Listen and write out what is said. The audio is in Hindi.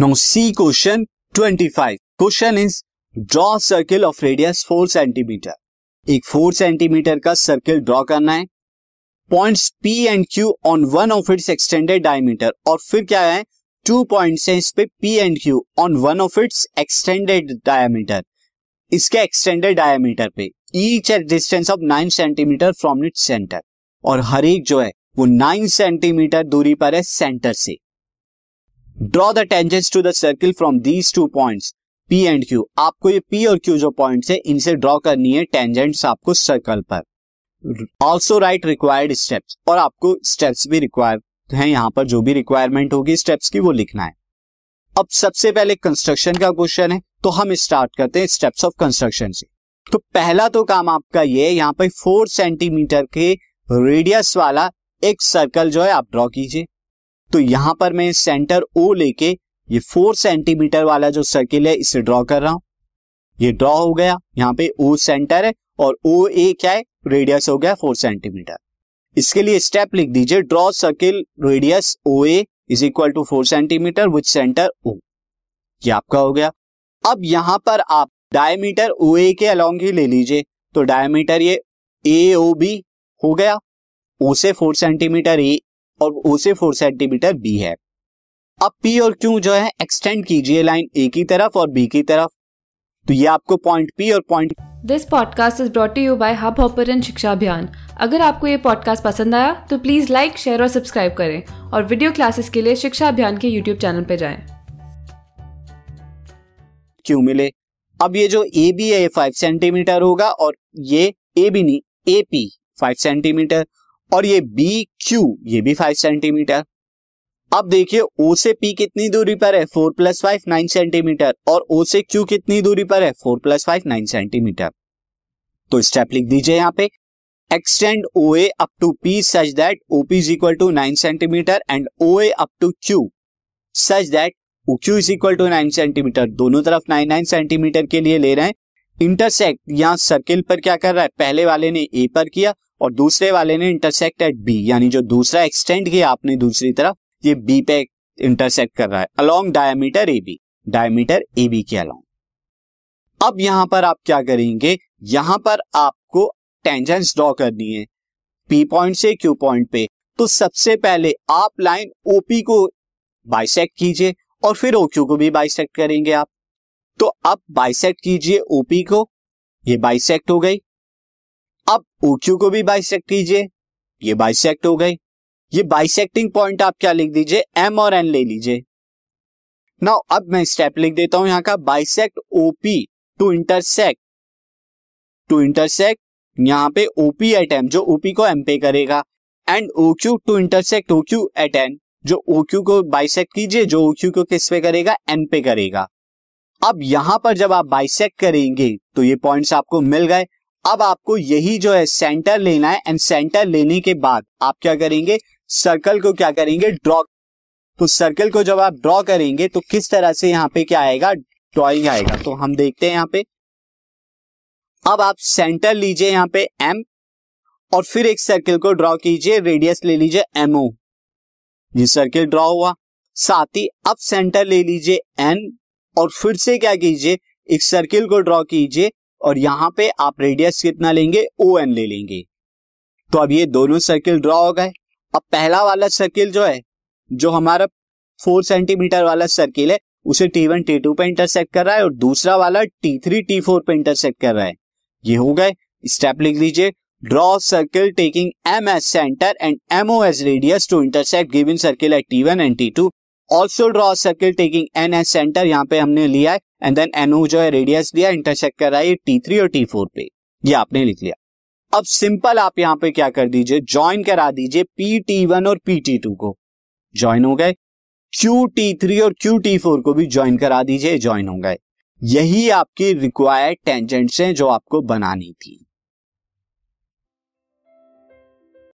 Now see question 25 question is draw circle of radius 4 centimetre एक 4 सेंटीमीटर का सर्किल ड्रॉ करना है। Points P and Q on one of its extended diameter और फिर क्या है? टू पॉइंट्स हैं इस पे P and Q on one of its extended diameter इसके एक्सटेंडेड डायमीटर पे each at distance of 9 centimetre from its centre और हर एक जो है, वो 9 सेंटीमीटर दूरी पर है सेंटर से। Draw the tangents to the circle from these two points P and Q आपको ये पी और क्यू जो पॉइंट है, इनसे ड्रॉ करनी है टेंजेंट्स आपको सर्कल पर। ऑल्सो राइट रिक्वायर्ड स्टेप्स और आपको स्टेप्स भी रिक्वायर है, यहाँ पर जो भी रिक्वायरमेंट होगी स्टेप्स की, वो लिखना है। अब सबसे पहले कंस्ट्रक्शन का क्वेश्चन है तो हम स्टार्ट करते हैं स्टेप्स ऑफ़ कंस्ट्रक्शन से। तो पहला तो काम आपका ये है, यहाँ पर फोर सेंटीमीटर के रेडियस वाला एक सर्कल जो है, आप ड्रॉ कीजिए। तो यहाँ पर मैं सेंटर ओ लेके ये फोर सेंटीमीटर वाला जो सर्किल है, इसे ड्रॉ कर रहा हूँ। ये ड्रॉ हो गया। यहाँ पे ओ सेंटर है और ओ ए क्या है? रेडियस हो गया फोर सेंटीमीटर इसके लिए स्टेप लिख दीजिए। Draw circle radius O A is equal to four centimetre with centre O ये आपका हो गया। अब यहाँ पर आप डायमीटर ओ ए के अलोंग ही ले लीजिए। तो डायमीटर ये ए ओ बी हो गया। ओ से फोर सेंटीमीटर ए और ओ से फोर सेंटीमीटर बी है। अब पी और क्यू जो है एक्सटेंड कीजिए लाइन ए की तरफ़ और बी की तरफ़। तो ये आपको पॉइंट पी और point this podcast is brought you by Hubhopper Shiksha Abhiyan अगर आपको ये पॉडकास्ट पसंद आया तो प्लीज़ लाइक शेयर और सब्सक्राइब करें। और वीडियो क्लासेस के लिए शिक्षा अभियान के यूट्यूब चैनल पर जाए। क्यों मिले। अब ये जो ए बी है फाइव सेंटीमीटर होगा और ये ए बी नहीं ए पी फाइव सेंटीमीटर और ये बी क्यू ये भी फाइव सेंटीमीटर अब देखिए ओ से पी कितनी दूरी पर है? Four plus five nine centimetre और ओ से क्यू कितनी दूरी पर है? Four plus five nine centimetre तो स्टेप लिख दीजिए यहाँ पे। Extend O A up to P such that OP is equal to nine centimetre and O A up to Q such that Q is equal to nine centimetre दोनों तरफ़ नाइन नाइन सेंटीमीटर के लिए ले रहे हैं। इंटरसेक्ट यहाँ सर्किल पर क्या कर रहा है? पहले वाले ने ए पर किया। और दूसरे वाले ने इंटरसेक्ट एट बी यानी जो दूसरा एक्सटेंड किया आपने दूसरी तरफ़, ये बी पे इंटरसेक्ट कर रहा है along diameter A B diameter A B के अलोंग अब यहाँ पर आप क्या करेंगे, यहाँ पर आपको टेंजेंस ड्रॉ करनी है पी पॉइंट से क्यू पॉइंट पे तो सबसे पहले आप लाइन ओपी को बाइसेक्ट कीजिए, और फिर ओक्यू को भी बाइसेक्ट करेंगे आप। तो अब बाइसेक्ट कीजिए ओपी को, ये बाइसेक्ट हो गई अब ओक्यू को भी बाइसेक्ट कीजिए। ये बाइसेक्ट हो गई। ये बाइसेक्टिंग पॉइंट आप क्या लिख दीजिए? एम और एन ले लीजिए। नाउ अब मैं स्टेप लिख देता हूँ यहाँ का bisect OP to intersect to intersect यहाँ पे ओपी एट एम जो ओपी को एम पे करेगा। And OQ to intersect OQ at N जो ओक्यू को बाइसेक्ट कीजिए, जो ओक्यू को किस पे करेगा? एन पे करेगा। अब यहाँ पर जब आप बाइसेक्ट करेंगे तो ये पॉइंट्स आपको मिल गए। अब आपको यही जो है सेंटर लेना है एंड सेंटर लेने के बाद आप क्या करेंगे? सर्कल को क्या करेंगे? ड्रॉ तो सर्कल को जब आप ड्रॉ करेंगे तो किस तरह से यहाँ पे क्या आएगा? ड्रॉइंग आएगा। तो हम देखते हैं यहाँ पे। अब आप सेंटर लीजिए यहाँ पे एम और फिर एक सर्कल को ड्रॉ कीजिए। रेडियस ले लीजिए एमओ ये सर्किल ड्रॉ हुआ। साथ ही अब सेंटर ले लीजिए एन और फिर से क्या कीजिए? एक सर्किल को ड्रॉ कीजिए। और यहाँ पे आप रेडियस कितना लेंगे? ओ एन ले लेंगे। तो अब ये दोनों सर्किल ड्रॉ हो गए। अब पहला वाला सर्किल जो है, जो हमारा फोर सेंटीमीटर वाला सर्किल है, उसे टी वन टी टू पे इंटरसेक्ट कर रहा है और दूसरा वाला टी थ्री टी फोर पे इंटरसेक्ट कर रहा है। ये हो गए। स्टेप लिख लीजिए। Draw circle taking M as centre and M O as radius to intersect given circle at T one and T two also draw circle taking N as centre यहाँ पे हमने लिया है। एंड देन एनओ जो है रेडियस दिया इंटरसेक्ट कर रहा है टी थ्री और टी फोर पे। ये आपने लिख लिया। अब सिंपल आप यहाँ पे क्या कर दीजिए? ज्वाइन करा दीजिए पी टी वन और पी टी टू को। ज्वाइन हो गए। क्यू टी थ्री और क्यू टी फोर को भी ज्वाइन करा दीजिए ज्वाइन हो गए। यही आपकी रिक्वायर्ड टेंजेंट्स हैं जो आपको बनानी थी।